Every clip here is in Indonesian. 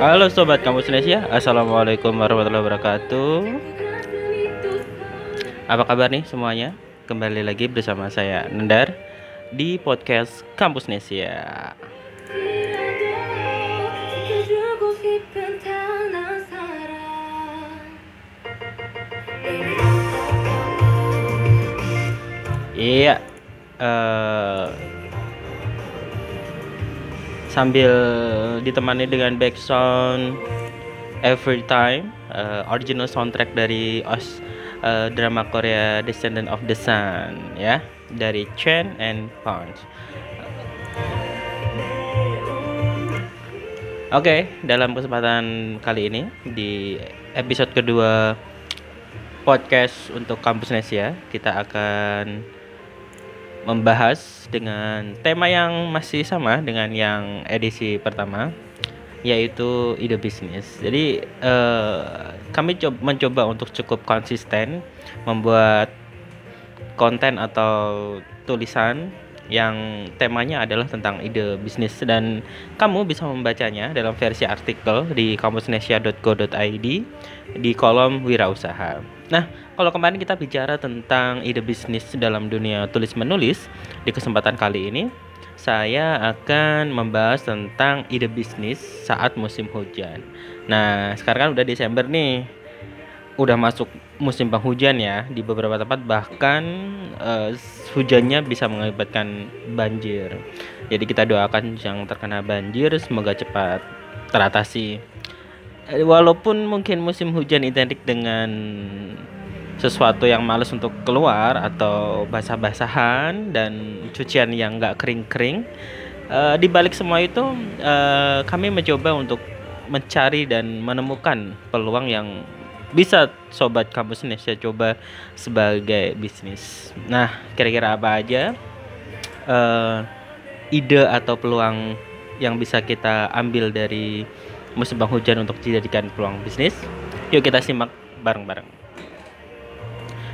Halo sobat kampus Indonesia, assalamualaikum warahmatullahi wabarakatuh. Apa kabar nih semuanya? Kembali lagi bersama saya Nendar di podcast Kampus Nesia. Iya, eh, sambil ditemani dengan background Every Time, eh, original soundtrack dari os eh, drama Korea Descendant of the Sun, ya, dari Chen and Punch. Oke, dalam kesempatan kali ini di episode kedua podcast untuk Kampus Nesia, kita akan membahas dengan tema yang masih sama dengan yang edisi pertama yaitu ide bisnis. Jadi eh, kami coba, mencoba untuk cukup konsisten membuat konten atau tulisan yang temanya adalah tentang ide bisnis dan kamu bisa membacanya dalam versi artikel di kampusnesia.co.id di kolom wirausaha. Nah, kalau kemarin kita bicara tentang ide bisnis dalam dunia tulis menulis, di kesempatan kali ini saya akan membahas tentang ide bisnis saat musim hujan. Nah, sekarang kan udah Desember nih. Udah masuk musim penghujan ya di beberapa tempat bahkan uh, hujannya bisa mengakibatkan banjir. Jadi kita doakan yang terkena banjir semoga cepat teratasi walaupun mungkin musim hujan identik dengan sesuatu yang males untuk keluar atau basah-basahan dan cucian yang nggak kering-kering uh, di balik semua itu uh, kami mencoba untuk mencari dan menemukan peluang yang bisa sobat kampus Indonesia coba sebagai bisnis. Nah, kira-kira apa aja uh, ide atau peluang yang bisa kita ambil dari musim penghujan untuk dijadikan peluang bisnis. Yuk kita simak bareng-bareng.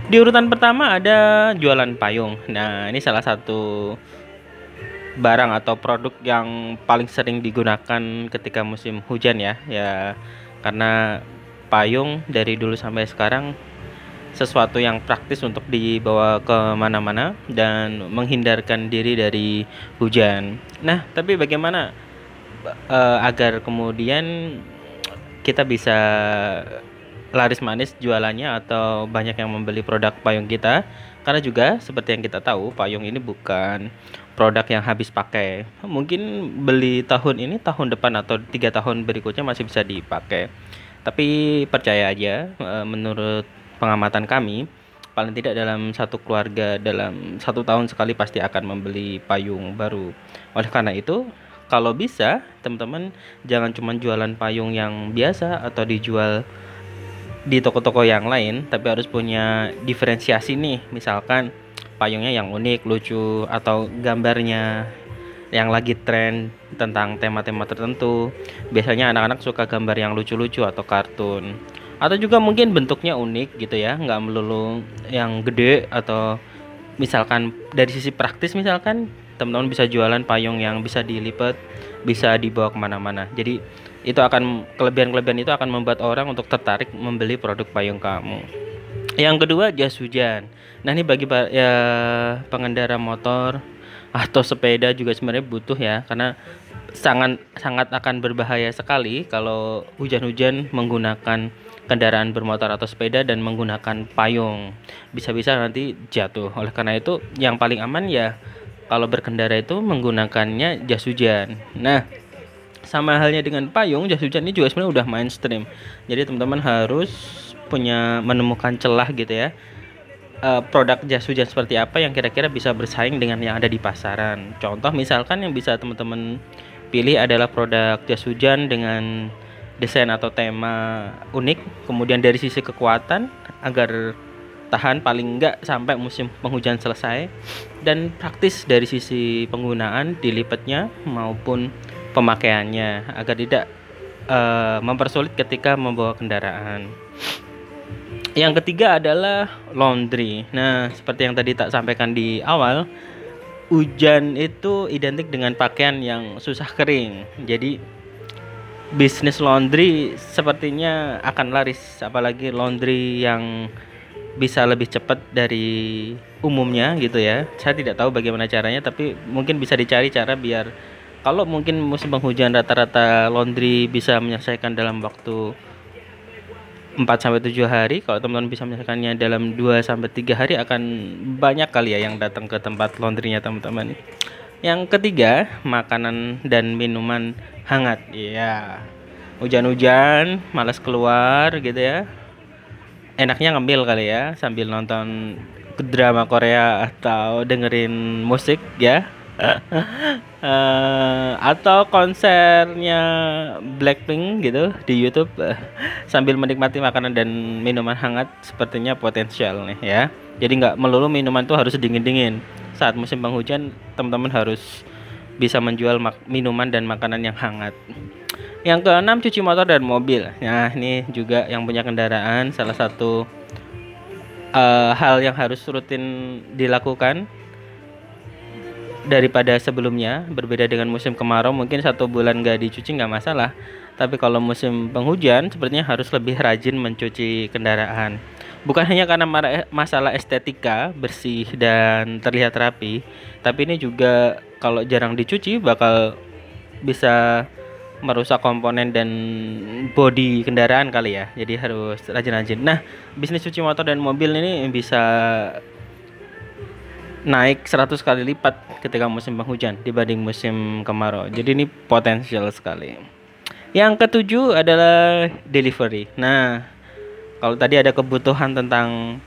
Di urutan pertama ada jualan payung. Nah, ini salah satu barang atau produk yang paling sering digunakan ketika musim hujan ya. Ya, karena payung dari dulu sampai sekarang sesuatu yang praktis untuk dibawa ke mana-mana dan menghindarkan diri dari hujan. Nah, tapi bagaimana uh, agar kemudian kita bisa laris manis jualannya atau banyak yang membeli produk payung kita? Karena juga seperti yang kita tahu payung ini bukan produk yang habis pakai. Mungkin beli tahun ini tahun depan atau tiga tahun berikutnya masih bisa dipakai tapi percaya aja eh, menurut pengamatan kami paling tidak dalam satu keluarga dalam satu tahun sekali pasti akan membeli payung baru. Oleh karena itu kalau bisa teman-teman jangan cuma jualan payung yang biasa atau dijual di toko-toko yang lain tapi harus punya diferensiasi nih. Misalkan payungnya yang unik lucu atau gambarnya yang lagi tren tentang tema-tema tertentu. Biasanya anak-anak suka gambar yang lucu-lucu atau kartun. Atau juga mungkin bentuknya unik gitu ya nggak melulu yang gede atau misalkan dari sisi praktis misalkan teman-teman bisa jualan payung yang bisa dilipat bisa dibawa ke mana-mana. Jadi itu akan kelebihan-kelebihan itu akan membuat orang untuk tertarik membeli produk payung kamu. Yang kedua jas hujan. Nah ini bagi ya pengendara motor atau sepeda juga sebenarnya butuh ya karena sangat sangat akan berbahaya sekali kalau hujan-hujan menggunakan kendaraan bermotor atau sepeda dan menggunakan payung bisa-bisa nanti jatuh oleh karena itu yang paling aman ya kalau berkendara itu menggunakannya jas hujan. Nah, sama halnya dengan payung, jas hujan ini juga sebenarnya udah mainstream. Jadi teman-teman harus punya menemukan celah gitu ya. Uh, produk jas hujan seperti apa yang kira-kira bisa bersaing dengan yang ada di pasaran. Contoh misalkan yang bisa teman-teman pilih adalah produk jas hujan dengan desain atau tema unik, kemudian dari sisi kekuatan agar tahan paling enggak sampai musim penghujan selesai dan praktis dari sisi penggunaan dilipatnya maupun pemakaiannya agar tidak uh, mempersulit ketika membawa kendaraan. Yang ketiga adalah laundry. Nah, seperti yang tadi tak sampaikan di awal, hujan itu identik dengan pakaian yang susah kering. Jadi bisnis laundry sepertinya akan laris apalagi laundry yang bisa lebih cepat dari umumnya gitu ya saya tidak tahu bagaimana caranya tapi mungkin bisa dicari cara biar kalau mungkin musim penghujan rata-rata laundry bisa menyelesaikan dalam waktu 4 sampai 7 hari. Kalau teman-teman bisa menyelesaikannya dalam 2 sampai 3 hari akan banyak kali ya yang datang ke tempat laundrynya teman-teman. Yang ketiga makanan dan minuman hangat. Ya hujan-hujan malas keluar gitu ya. Enaknya ngemil kali ya sambil nonton drama Korea atau dengerin musik ya uh, atau konsernya Blackpink gitu di YouTube uh, sambil menikmati makanan dan minuman hangat sepertinya potensial nih ya jadi nggak melulu minuman tuh harus dingin-dingin saat musim penghujan teman-teman harus bisa menjual minuman dan makanan yang hangat. Yang keenam cuci motor dan mobil. Nah ini juga yang punya kendaraan salah satu uh, hal yang harus rutin dilakukan daripada sebelumnya berbeda dengan musim kemarau mungkin satu bulan gak dicuci nggak masalah. Tapi kalau musim penghujan sepertinya harus lebih rajin mencuci kendaraan. Bukan hanya karena masalah estetika bersih dan terlihat rapi tapi ini juga kalau jarang dicuci bakal bisa merusak komponen dan bodi kendaraan kali ya. Jadi harus rajin-rajin. Nah bisnis cuci motor dan mobil ini bisa naik 100 kali lipat ketika musim penghujan dibanding musim kemarau. Jadi ini potensial sekali. Yang ketujuh adalah delivery. Nah kalau tadi ada kebutuhan tentang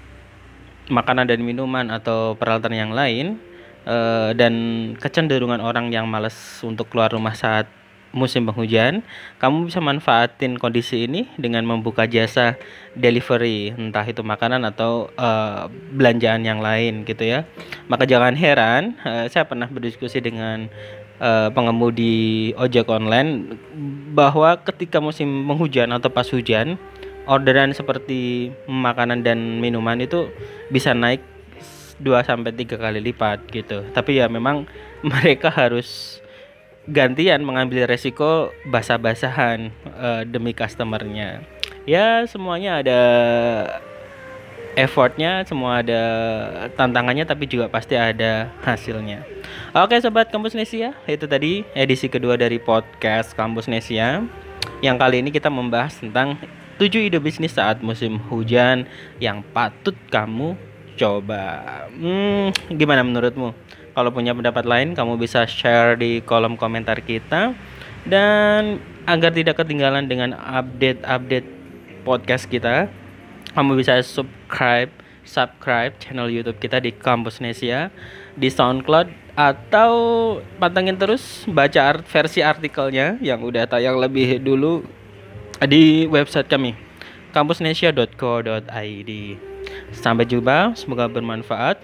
makanan dan minuman atau peralatan yang lain uh, dan kecenderungan orang yang malas untuk keluar rumah saat musim penghujan, kamu bisa manfaatin kondisi ini dengan membuka jasa delivery, entah itu makanan atau uh, belanjaan yang lain gitu ya. Maka jangan heran, uh, saya pernah berdiskusi dengan uh, pengemudi ojek online bahwa ketika musim penghujan atau pas hujan, orderan seperti makanan dan minuman itu bisa naik 2 sampai 3 kali lipat gitu. Tapi ya memang mereka harus gantian mengambil resiko basah-basahan uh, demi customernya. Ya semuanya ada effortnya, semua ada tantangannya, tapi juga pasti ada hasilnya. Oke sobat Kampus Nesia, itu tadi edisi kedua dari podcast Kampus Nesia. Yang kali ini kita membahas tentang 7 ide bisnis saat musim hujan yang patut kamu coba. Hmm, gimana menurutmu? Kalau punya pendapat lain, kamu bisa share di kolom komentar kita. Dan agar tidak ketinggalan dengan update-update podcast kita, kamu bisa subscribe subscribe channel YouTube kita di Kampus Nesia di SoundCloud atau pantengin terus baca art versi artikelnya yang udah tayang lebih dulu di website kami kampusnesia.co.id. Sampai jumpa, semoga bermanfaat.